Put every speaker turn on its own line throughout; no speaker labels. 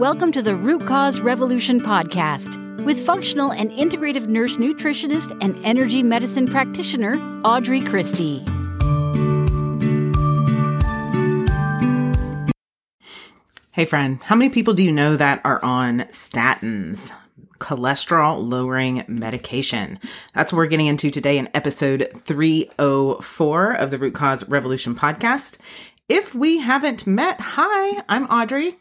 Welcome to the Root Cause Revolution podcast with functional and integrative nurse nutritionist and energy medicine practitioner Audrey Christie.
Hey, friend, how many people do you know that are on statins? Cholesterol lowering medication. That's what we're getting into today in episode 304 of the Root Cause Revolution podcast. If we haven't met, hi, I'm Audrey.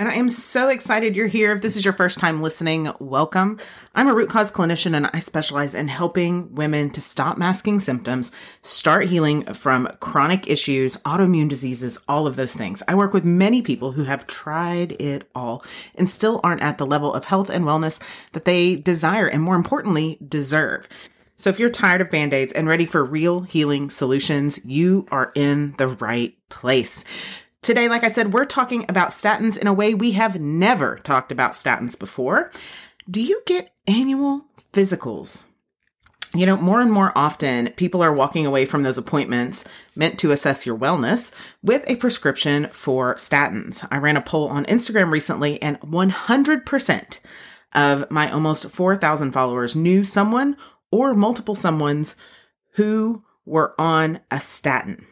And I am so excited you're here. If this is your first time listening, welcome. I'm a root cause clinician and I specialize in helping women to stop masking symptoms, start healing from chronic issues, autoimmune diseases, all of those things. I work with many people who have tried it all and still aren't at the level of health and wellness that they desire and more importantly, deserve. So if you're tired of band-aids and ready for real healing solutions, you are in the right place. Today, like I said, we're talking about statins in a way we have never talked about statins before. Do you get annual physicals? You know, more and more often, people are walking away from those appointments meant to assess your wellness with a prescription for statins. I ran a poll on Instagram recently, and 100% of my almost 4,000 followers knew someone or multiple someones who were on a statin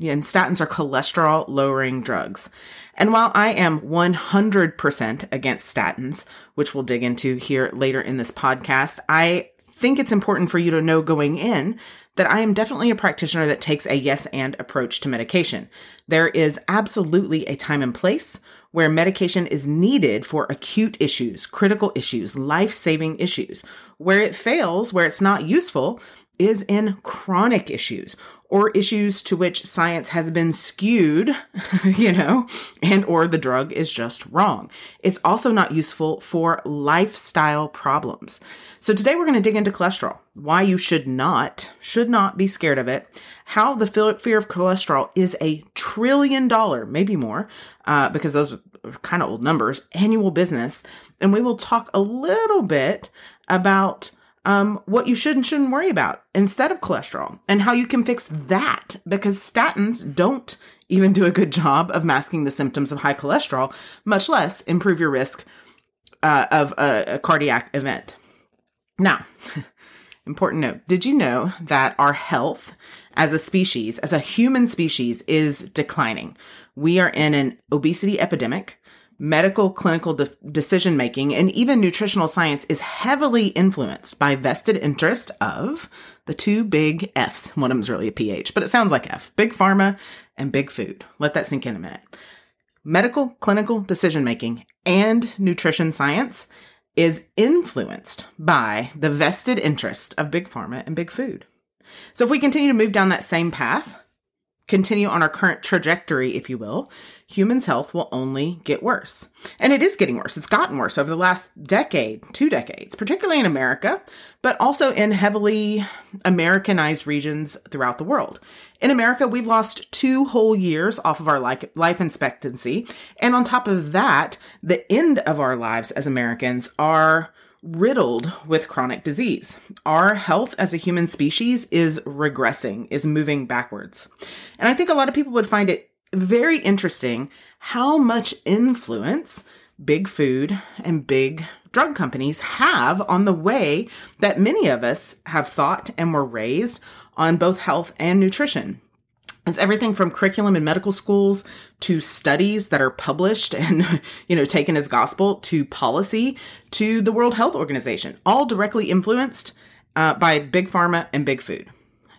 and statins are cholesterol lowering drugs. And while I am 100% against statins, which we'll dig into here later in this podcast, I think it's important for you to know going in that I am definitely a practitioner that takes a yes and approach to medication. There is absolutely a time and place where medication is needed for acute issues, critical issues, life saving issues. Where it fails, where it's not useful, is in chronic issues or issues to which science has been skewed, you know, and or the drug is just wrong. It's also not useful for lifestyle problems. So today we're going to dig into cholesterol, why you should not, should not be scared of it, how the fear of cholesterol is a trillion dollar, maybe more, uh, because those are kind of old numbers, annual business. And we will talk a little bit about um, what you should and shouldn't worry about instead of cholesterol and how you can fix that because statins don't even do a good job of masking the symptoms of high cholesterol, much less improve your risk uh, of a, a cardiac event. Now, important note did you know that our health as a species, as a human species, is declining? We are in an obesity epidemic medical clinical de- decision making and even nutritional science is heavily influenced by vested interest of the two big F's. One of them's really a PH, but it sounds like F. Big pharma and big food. Let that sink in a minute. Medical clinical decision making and nutrition science is influenced by the vested interest of big pharma and big food. So if we continue to move down that same path, continue on our current trajectory, if you will, humans' health will only get worse. And it is getting worse. It's gotten worse over the last decade, two decades, particularly in America, but also in heavily Americanized regions throughout the world. In America, we've lost two whole years off of our life expectancy. And on top of that, the end of our lives as Americans are riddled with chronic disease. Our health as a human species is regressing, is moving backwards. And I think a lot of people would find it very interesting how much influence big food and big drug companies have on the way that many of us have thought and were raised on both health and nutrition. It's everything from curriculum in medical schools to studies that are published and, you know, taken as gospel to policy to the World Health Organization, all directly influenced uh, by big pharma and big food.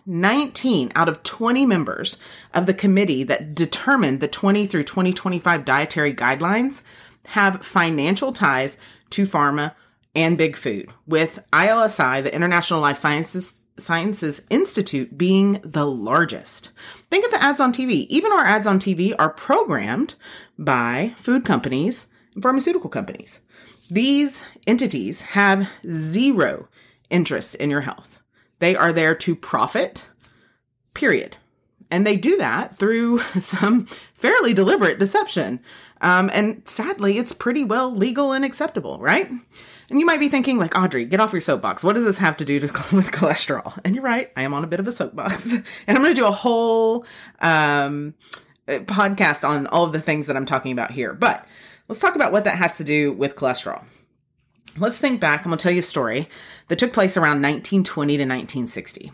19 out of 20 members of the committee that determined the 20 through 2025 dietary guidelines have financial ties to pharma and big food, with ILSI, the International Life Sciences Sciences Institute being the largest. Think of the ads on TV. Even our ads on TV are programmed by food companies and pharmaceutical companies. These entities have zero interest in your health. They are there to profit, period. And they do that through some fairly deliberate deception. Um, and sadly, it's pretty well legal and acceptable, right? And you might be thinking, like, Audrey, get off your soapbox. What does this have to do to, with cholesterol? And you're right. I am on a bit of a soapbox. and I'm going to do a whole, um, podcast on all of the things that I'm talking about here. But let's talk about what that has to do with cholesterol. Let's think back. I'm going to tell you a story that took place around 1920 to 1960.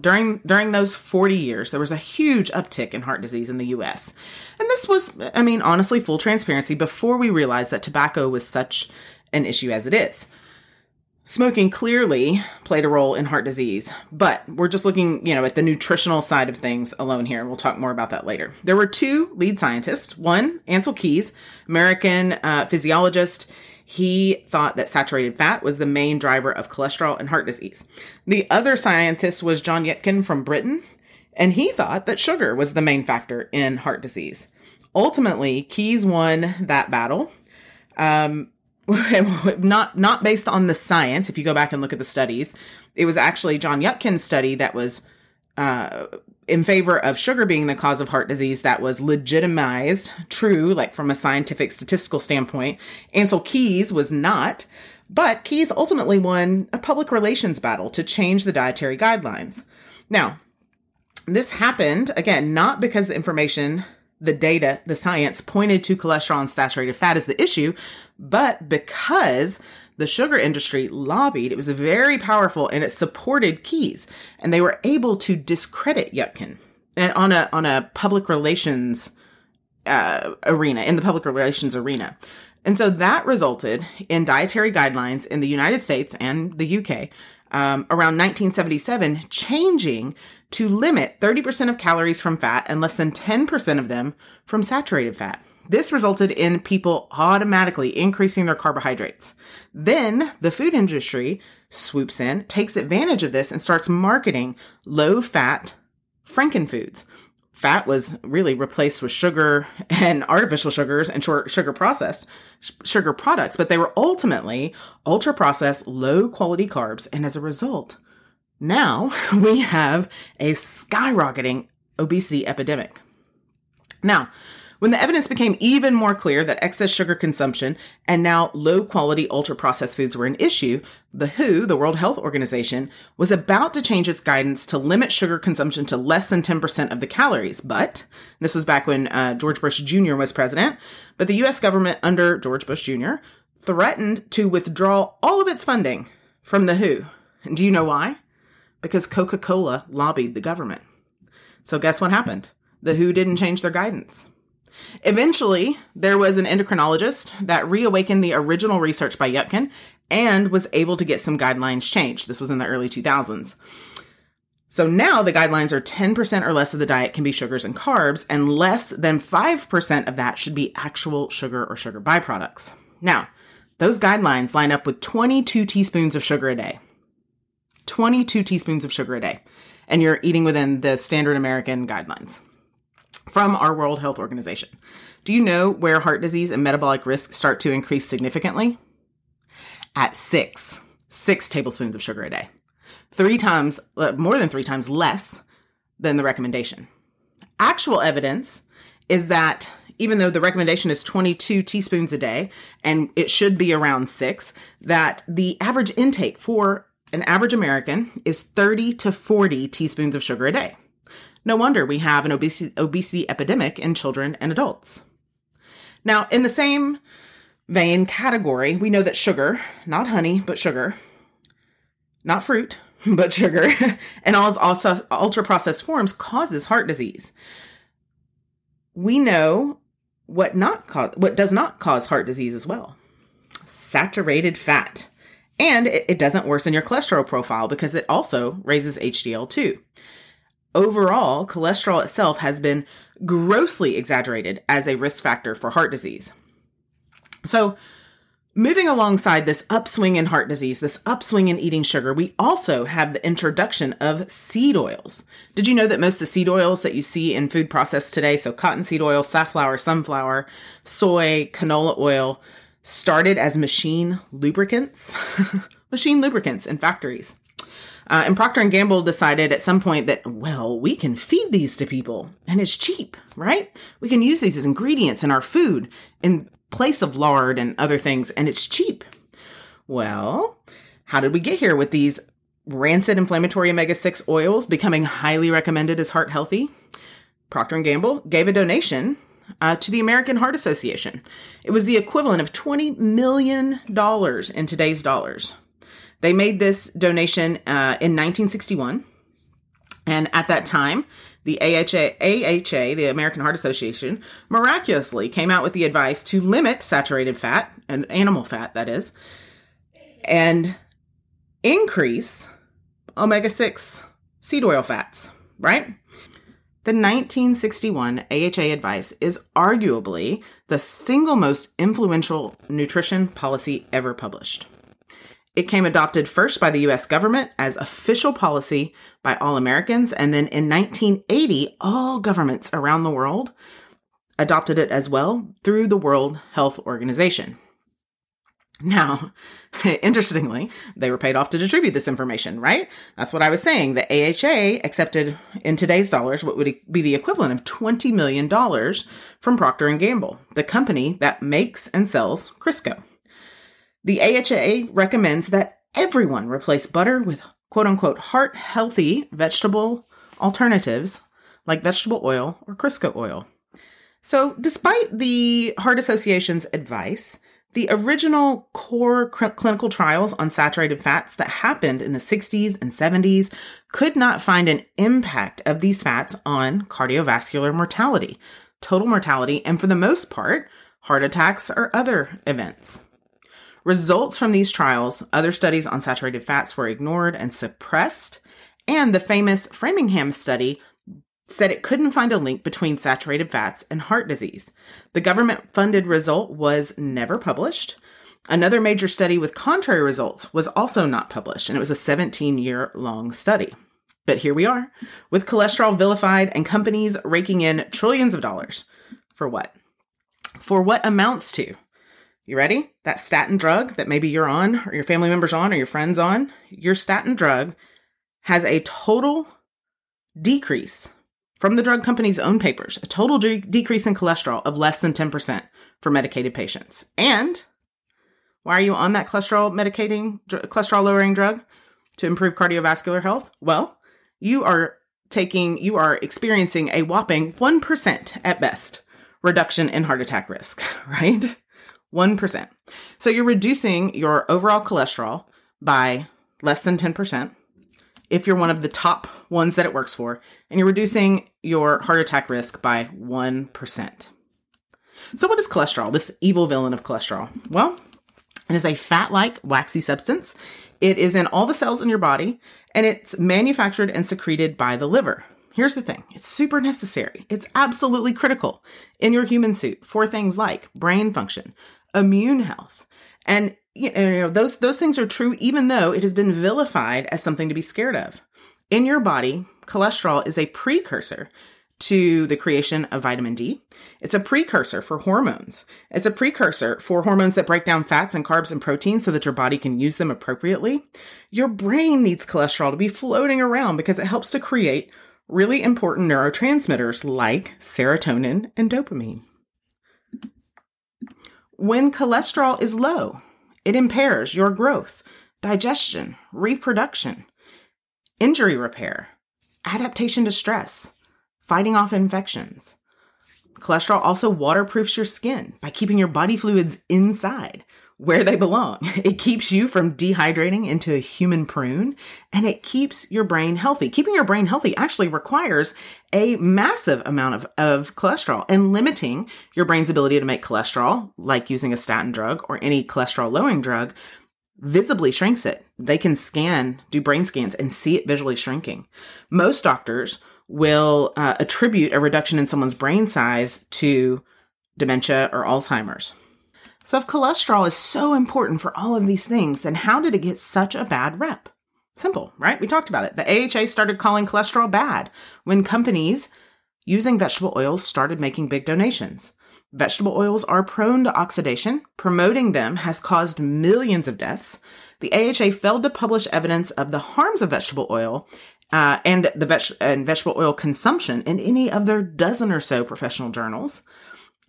During during those 40 years, there was a huge uptick in heart disease in the US. And this was, I mean, honestly, full transparency before we realized that tobacco was such an issue as it is. Smoking clearly played a role in heart disease, but we're just looking, you know, at the nutritional side of things alone here, and we'll talk more about that later. There were two lead scientists. One, Ansel Keys, American uh, physiologist. He thought that saturated fat was the main driver of cholesterol and heart disease. The other scientist was John Yudkin from Britain, and he thought that sugar was the main factor in heart disease. Ultimately, Keys won that battle. Um, not not based on the science. If you go back and look at the studies, it was actually John Yudkin's study that was uh, in favor of sugar being the cause of heart disease that was legitimized, true, like from a scientific statistical standpoint. Ansel Keys was not, but Keys ultimately won a public relations battle to change the dietary guidelines. Now, this happened again not because the information the data, the science pointed to cholesterol and saturated fat as the issue, but because the sugar industry lobbied, it was very powerful and it supported Keys, and they were able to discredit Yudkin and on a on a public relations uh, arena in the public relations arena. And so that resulted in dietary guidelines in the United States and the UK um, around 1977 changing to limit 30% of calories from fat and less than 10% of them from saturated fat. This resulted in people automatically increasing their carbohydrates. Then the food industry swoops in, takes advantage of this, and starts marketing low fat frankenfoods. Fat was really replaced with sugar and artificial sugars and short sugar processed sugar products, but they were ultimately ultra processed, low quality carbs. And as a result, now we have a skyrocketing obesity epidemic. Now, when the evidence became even more clear that excess sugar consumption and now low quality ultra processed foods were an issue, the WHO, the World Health Organization, was about to change its guidance to limit sugar consumption to less than 10% of the calories. But this was back when uh, George Bush Jr. was president. But the US government under George Bush Jr. threatened to withdraw all of its funding from the WHO. Do you know why? Because Coca Cola lobbied the government. So guess what happened? The WHO didn't change their guidance. Eventually, there was an endocrinologist that reawakened the original research by Yudkin and was able to get some guidelines changed. This was in the early 2000s. So now the guidelines are 10% or less of the diet can be sugars and carbs, and less than 5% of that should be actual sugar or sugar byproducts. Now, those guidelines line up with 22 teaspoons of sugar a day. 22 teaspoons of sugar a day. And you're eating within the standard American guidelines from our World Health Organization. Do you know where heart disease and metabolic risk start to increase significantly? At six, six tablespoons of sugar a day. Three times, uh, more than three times less than the recommendation. Actual evidence is that even though the recommendation is 22 teaspoons a day and it should be around six, that the average intake for an average American is 30 to 40 teaspoons of sugar a day. No wonder we have an obesity, obesity epidemic in children and adults. Now, in the same vein category, we know that sugar, not honey, but sugar, not fruit, but sugar, and all its also ultra processed forms causes heart disease. We know what not cause, what does not cause heart disease as well. Saturated fat. And it, it doesn't worsen your cholesterol profile because it also raises HDL2 overall, cholesterol itself has been grossly exaggerated as a risk factor for heart disease. So, moving alongside this upswing in heart disease, this upswing in eating sugar, we also have the introduction of seed oils. Did you know that most of the seed oils that you see in food processed today, so cottonseed oil, safflower, sunflower, soy, canola oil, started as machine lubricants? machine lubricants in factories. Uh, and Procter and Gamble decided at some point that, well, we can feed these to people and it's cheap, right? We can use these as ingredients in our food in place of lard and other things, and it's cheap. Well, how did we get here with these rancid inflammatory omega 6 oils becoming highly recommended as heart healthy? Procter & Gamble gave a donation uh, to the American Heart Association. It was the equivalent of $20 million in today's dollars. They made this donation uh, in 1961. And at that time, the AHA, AHA, the American Heart Association, miraculously came out with the advice to limit saturated fat, and animal fat, that is, and increase omega 6 seed oil fats, right? The 1961 AHA advice is arguably the single most influential nutrition policy ever published. It came adopted first by the US government as official policy by all Americans, and then in 1980, all governments around the world adopted it as well through the World Health Organization. Now, interestingly, they were paid off to distribute this information, right? That's what I was saying. The AHA accepted in today's dollars what would be the equivalent of $20 million from Procter & Gamble, the company that makes and sells Crisco. The AHA recommends that everyone replace butter with quote unquote heart healthy vegetable alternatives like vegetable oil or Crisco oil. So, despite the Heart Association's advice, the original core cl- clinical trials on saturated fats that happened in the 60s and 70s could not find an impact of these fats on cardiovascular mortality, total mortality, and for the most part, heart attacks or other events. Results from these trials, other studies on saturated fats were ignored and suppressed, and the famous Framingham study said it couldn't find a link between saturated fats and heart disease. The government funded result was never published. Another major study with contrary results was also not published, and it was a 17 year long study. But here we are, with cholesterol vilified and companies raking in trillions of dollars. For what? For what amounts to you ready? That statin drug that maybe you're on, or your family member's on, or your friend's on, your statin drug has a total decrease from the drug company's own papers, a total de- decrease in cholesterol of less than 10% for medicated patients. And why are you on that cholesterol medicating, dr- cholesterol lowering drug to improve cardiovascular health? Well, you are taking, you are experiencing a whopping 1% at best reduction in heart attack risk, right? 1%. So you're reducing your overall cholesterol by less than 10% if you're one of the top ones that it works for, and you're reducing your heart attack risk by 1%. So, what is cholesterol, this evil villain of cholesterol? Well, it is a fat like waxy substance. It is in all the cells in your body, and it's manufactured and secreted by the liver. Here's the thing it's super necessary. It's absolutely critical in your human suit for things like brain function, immune health. And you know, those those things are true even though it has been vilified as something to be scared of. In your body, cholesterol is a precursor to the creation of vitamin D. It's a precursor for hormones. It's a precursor for hormones that break down fats and carbs and proteins so that your body can use them appropriately. Your brain needs cholesterol to be floating around because it helps to create really important neurotransmitters like serotonin and dopamine. When cholesterol is low, it impairs your growth, digestion, reproduction, injury repair, adaptation to stress, fighting off infections. Cholesterol also waterproofs your skin by keeping your body fluids inside, where they belong. It keeps you from dehydrating into a human prune and it keeps your brain healthy. Keeping your brain healthy actually requires a massive amount of, of cholesterol and limiting your brain's ability to make cholesterol, like using a statin drug or any cholesterol lowering drug, visibly shrinks it. They can scan, do brain scans and see it visually shrinking. Most doctors will uh, attribute a reduction in someone's brain size to dementia or Alzheimer's. So, if cholesterol is so important for all of these things, then how did it get such a bad rep? Simple, right? We talked about it. The AHA started calling cholesterol bad when companies using vegetable oils started making big donations. Vegetable oils are prone to oxidation. Promoting them has caused millions of deaths. The AHA failed to publish evidence of the harms of vegetable oil uh, and the veg- and vegetable oil consumption in any of their dozen or so professional journals.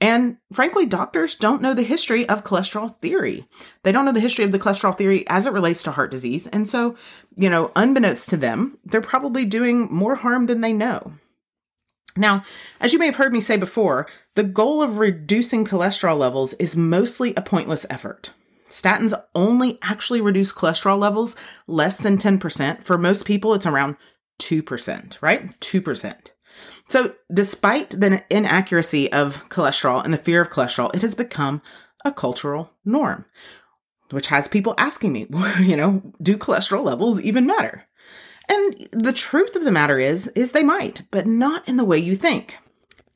And frankly, doctors don't know the history of cholesterol theory. They don't know the history of the cholesterol theory as it relates to heart disease. And so, you know, unbeknownst to them, they're probably doing more harm than they know. Now, as you may have heard me say before, the goal of reducing cholesterol levels is mostly a pointless effort. Statins only actually reduce cholesterol levels less than 10%. For most people, it's around 2%, right? 2%. So, despite the inaccuracy of cholesterol and the fear of cholesterol, it has become a cultural norm, which has people asking me, you know, do cholesterol levels even matter? And the truth of the matter is is they might, but not in the way you think.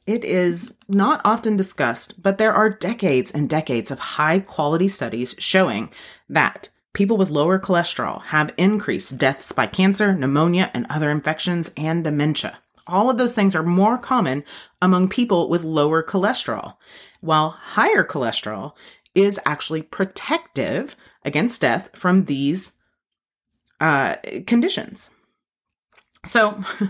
It is not often discussed, but there are decades and decades of high quality studies showing that people with lower cholesterol have increased deaths by cancer, pneumonia, and other infections, and dementia. All of those things are more common among people with lower cholesterol, while higher cholesterol is actually protective against death from these uh, conditions. So,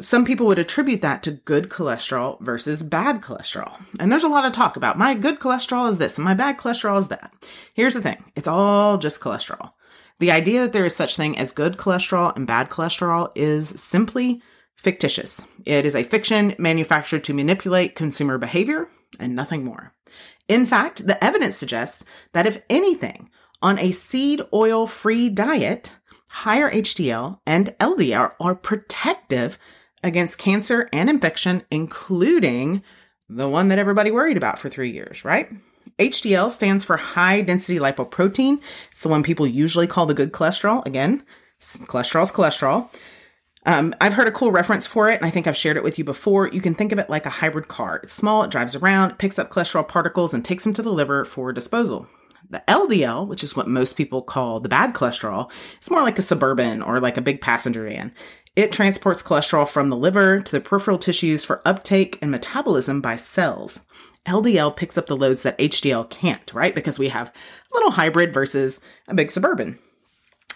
some people would attribute that to good cholesterol versus bad cholesterol. And there's a lot of talk about my good cholesterol is this and my bad cholesterol is that. Here's the thing it's all just cholesterol. The idea that there is such thing as good cholesterol and bad cholesterol is simply fictitious. It is a fiction manufactured to manipulate consumer behavior and nothing more. In fact, the evidence suggests that if anything, on a seed oil free diet, higher HDL and LDL are protective against cancer and infection, including the one that everybody worried about for three years, right? HDL stands for high density lipoprotein. It's the one people usually call the good cholesterol. Again, cholesterol is cholesterol. Um, I've heard a cool reference for it, and I think I've shared it with you before. You can think of it like a hybrid car. It's small, it drives around, picks up cholesterol particles, and takes them to the liver for disposal. The LDL, which is what most people call the bad cholesterol, is more like a suburban or like a big passenger van. It transports cholesterol from the liver to the peripheral tissues for uptake and metabolism by cells. LDL picks up the loads that HDL can't, right? Because we have a little hybrid versus a big suburban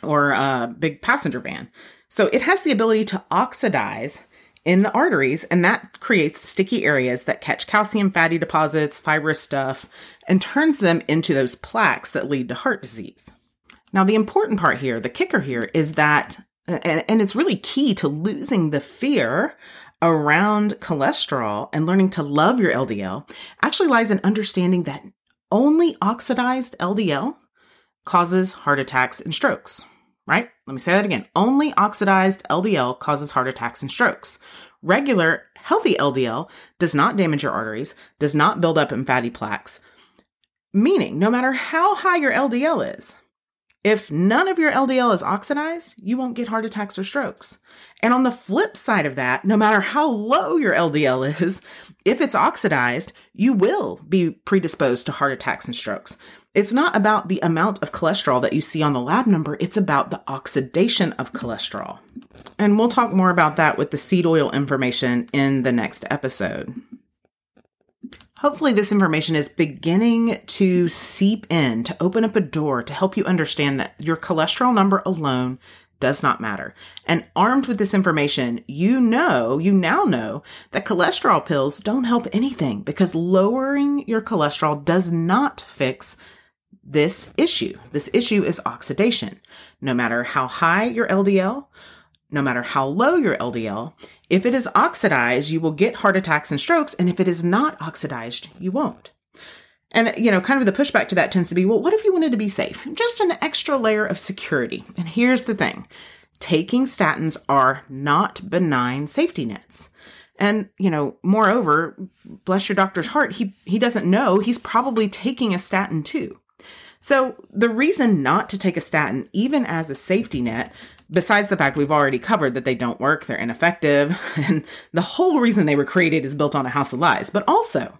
or a big passenger van. So it has the ability to oxidize in the arteries, and that creates sticky areas that catch calcium, fatty deposits, fibrous stuff, and turns them into those plaques that lead to heart disease. Now, the important part here, the kicker here, is that, and, it's really key to losing the fear around cholesterol and learning to love your LDL, actually lies in understanding that only oxidized LDL causes heart attacks and strokes right? Let me say that again. Only oxidized LDL causes heart attacks and strokes. Regular, healthy LDL does not damage your arteries, does not build up in fatty plaques. Meaning, no matter how high your LDL is, if none of your LDL is oxidized, you won't get heart attacks or strokes. And on the flip side of that, no matter how low your LDL is, if it's oxidized, you will be predisposed to heart attacks and strokes. It's not about the amount of cholesterol that you see on the lab number, it's about the oxidation of cholesterol. And we'll talk more about that with the seed oil information in the next episode. Hopefully, this information is beginning to seep in, to open up a door to help you understand that your cholesterol number alone does not matter. And armed with this information, you know, you now know that cholesterol pills don't help anything because lowering your cholesterol does not fix this issue. This issue is oxidation. No matter how high your LDL, no matter how low your LDL, if it is oxidized, you will get heart attacks and strokes. And if it is not oxidized, you won't. And, you know, kind of the pushback to that tends to be, well, what if you wanted to be safe? Just an extra layer of security. And here's the thing taking statins are not benign safety nets. And, you know, moreover, bless your doctor's heart, he, he doesn't know he's probably taking a statin too. So, the reason not to take a statin, even as a safety net, besides the fact we've already covered that they don't work, they're ineffective, and the whole reason they were created is built on a house of lies, but also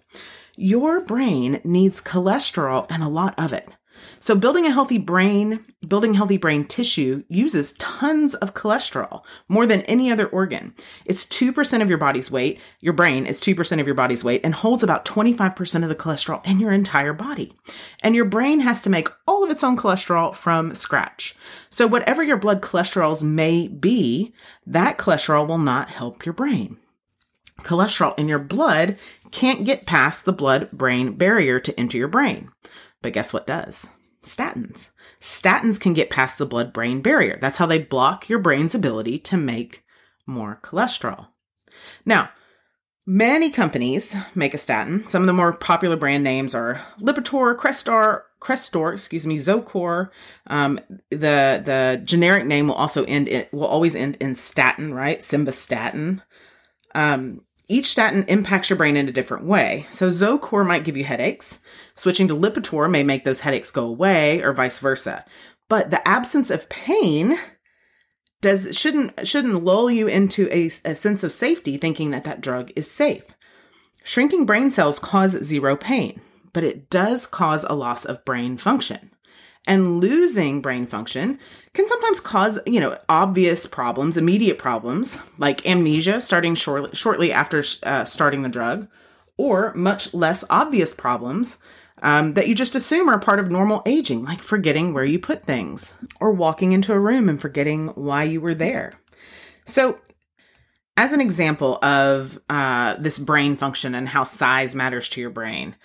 your brain needs cholesterol and a lot of it. So building a healthy brain, building healthy brain tissue uses tons of cholesterol, more than any other organ. It's 2% of your body's weight. Your brain is 2% of your body's weight and holds about 25% of the cholesterol in your entire body. And your brain has to make all of its own cholesterol from scratch. So whatever your blood cholesterols may be, that cholesterol will not help your brain. Cholesterol in your blood can't get past the blood brain barrier to enter your brain. But guess what does? statins. Statins can get past the blood brain barrier. That's how they block your brain's ability to make more cholesterol. Now, many companies make a statin. Some of the more popular brand names are Lipitor, Crestor, Crestor, excuse me, Zocor. Um, the the generic name will also end it will always end in statin, right? Simvastatin. Um, each statin impacts your brain in a different way. So Zocor might give you headaches. Switching to Lipitor may make those headaches go away, or vice versa. But the absence of pain does shouldn't shouldn't lull you into a, a sense of safety, thinking that that drug is safe. Shrinking brain cells cause zero pain, but it does cause a loss of brain function and losing brain function can sometimes cause, you know, obvious problems, immediate problems like amnesia starting shortly, shortly after uh, starting the drug, or much less obvious problems um, that you just assume are part of normal aging, like forgetting where you put things or walking into a room and forgetting why you were there. So, as an example of uh, this brain function and how size matters to your brain,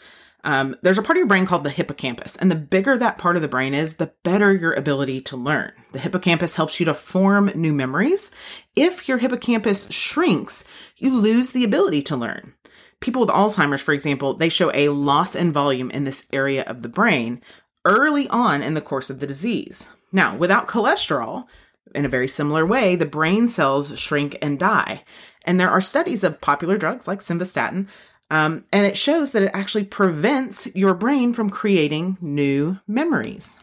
um, there's a part of your brain called the hippocampus, and the bigger that part of the brain is, the better your ability to learn. The hippocampus helps you to form new memories. If your hippocampus shrinks, you lose the ability to learn. People with Alzheimer's, for example, they show a loss in volume in this area of the brain early on in the course of the disease. Now, without cholesterol, in a very similar way, the brain cells shrink and die. And there are studies of popular drugs like simvastatin um, and it shows that it actually prevents your brain from creating new memories.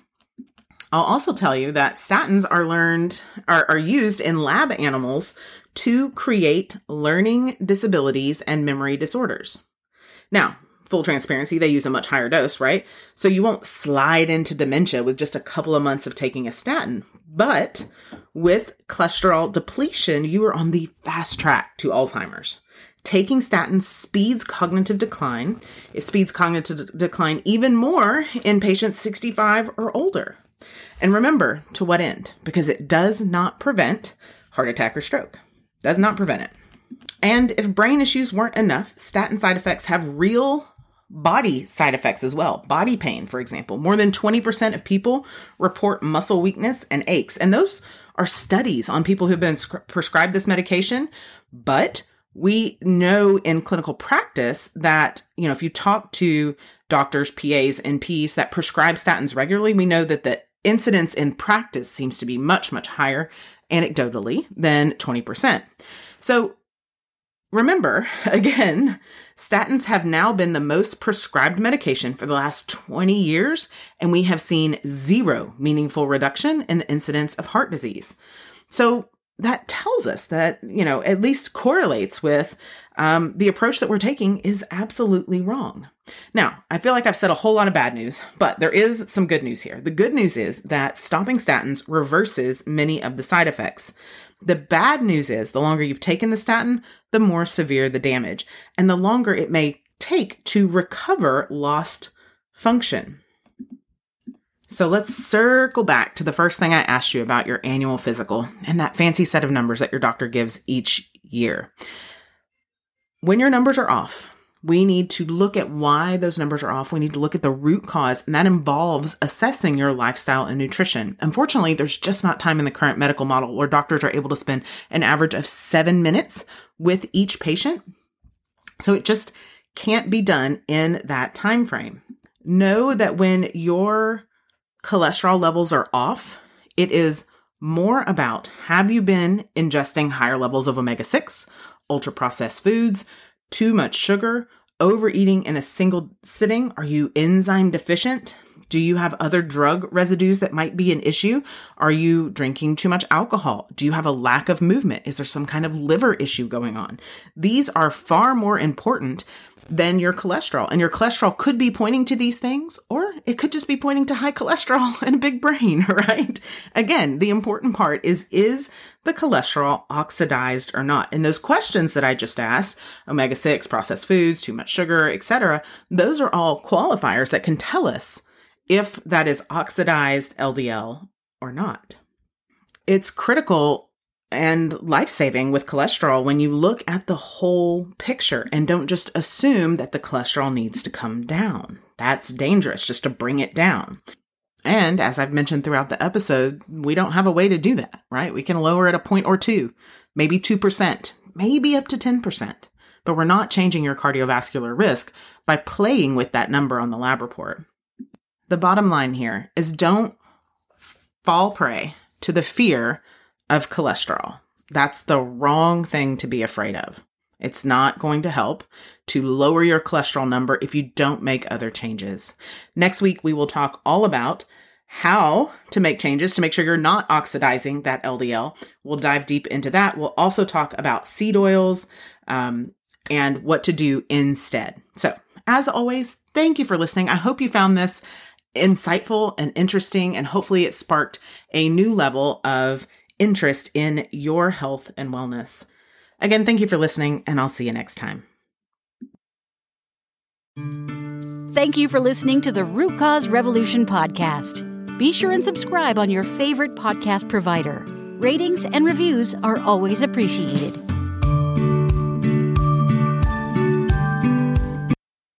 I'll also tell you that statins are learned are, are used in lab animals to create learning disabilities and memory disorders. Now, full transparency, they use a much higher dose, right? So you won't slide into dementia with just a couple of months of taking a statin. But with cholesterol depletion, you are on the fast track to Alzheimer's taking statins speeds cognitive decline. It speeds cognitive decline even more in patients 65 or older. And remember, to what end? Because it does not prevent heart attack or stroke. Does not prevent it. And if brain issues weren't enough, statin side effects have real body side effects as well. Body pain, for example. More than 20% of people report muscle weakness and aches. And those are studies on people who've been prescribed this medication, but we know in clinical practice that, you know, if you talk to doctors, PAs, and Ps that prescribe statins regularly, we know that the incidence in practice seems to be much, much higher anecdotally than 20%. So remember, again, statins have now been the most prescribed medication for the last 20 years, and we have seen zero meaningful reduction in the incidence of heart disease. So that tells us that, you know, at least correlates with um, the approach that we're taking is absolutely wrong. Now, I feel like I've said a whole lot of bad news, but there is some good news here. The good news is that stopping statins reverses many of the side effects. The bad news is the longer you've taken the statin, the more severe the damage, and the longer it may take to recover lost function. So let's circle back to the first thing I asked you about your annual physical and that fancy set of numbers that your doctor gives each year. When your numbers are off, we need to look at why those numbers are off. We need to look at the root cause, and that involves assessing your lifestyle and nutrition. Unfortunately, there's just not time in the current medical model where doctors are able to spend an average of seven minutes with each patient. So it just can't be done in that time frame. Know that when your cholesterol levels are off, it is more about have you been ingesting higher levels of omega 6, ultra processed foods, too much sugar, overeating in a single sitting? Are you enzyme deficient? Do you have other drug residues that might be an issue? Are you drinking too much alcohol? Do you have a lack of movement? Is there some kind of liver issue going on? These are far more important than your cholesterol. And your cholesterol could be pointing to these things, or it could just be pointing to high cholesterol and a big brain, right? Again, the important part is, is the cholesterol oxidized or not? And those questions that I just asked, omega-6, processed foods, too much sugar, etc., those are all qualifiers that can tell us if that is oxidized LDL or not. It's critical and life saving with cholesterol when you look at the whole picture and don't just assume that the cholesterol needs to come down. That's dangerous just to bring it down. And as I've mentioned throughout the episode, we don't have a way to do that, right? We can lower it a point or two, maybe 2%. maybe up to 10%. But we're not changing your cardiovascular risk by playing with that number on the lab report. The bottom line here is don't fall prey to the fear of cholesterol. That's the wrong thing to be afraid of. It's not going to help to lower your cholesterol number if you don't make other changes. Next week, we will talk all about how to make changes to make sure you're not oxidizing that LDL. We'll dive deep into that. We'll also talk about seed oils um, and what to do instead. So, as always, thank you for listening. I hope you found this insightful and interesting, and hopefully, it sparked a new level of interest in your health and wellness. Again, thank you for listening, and I'll see you next time.
Thank you for listening to the Root Cause Revolution podcast. Be sure and subscribe on your favorite podcast provider. Ratings and reviews are always appreciated.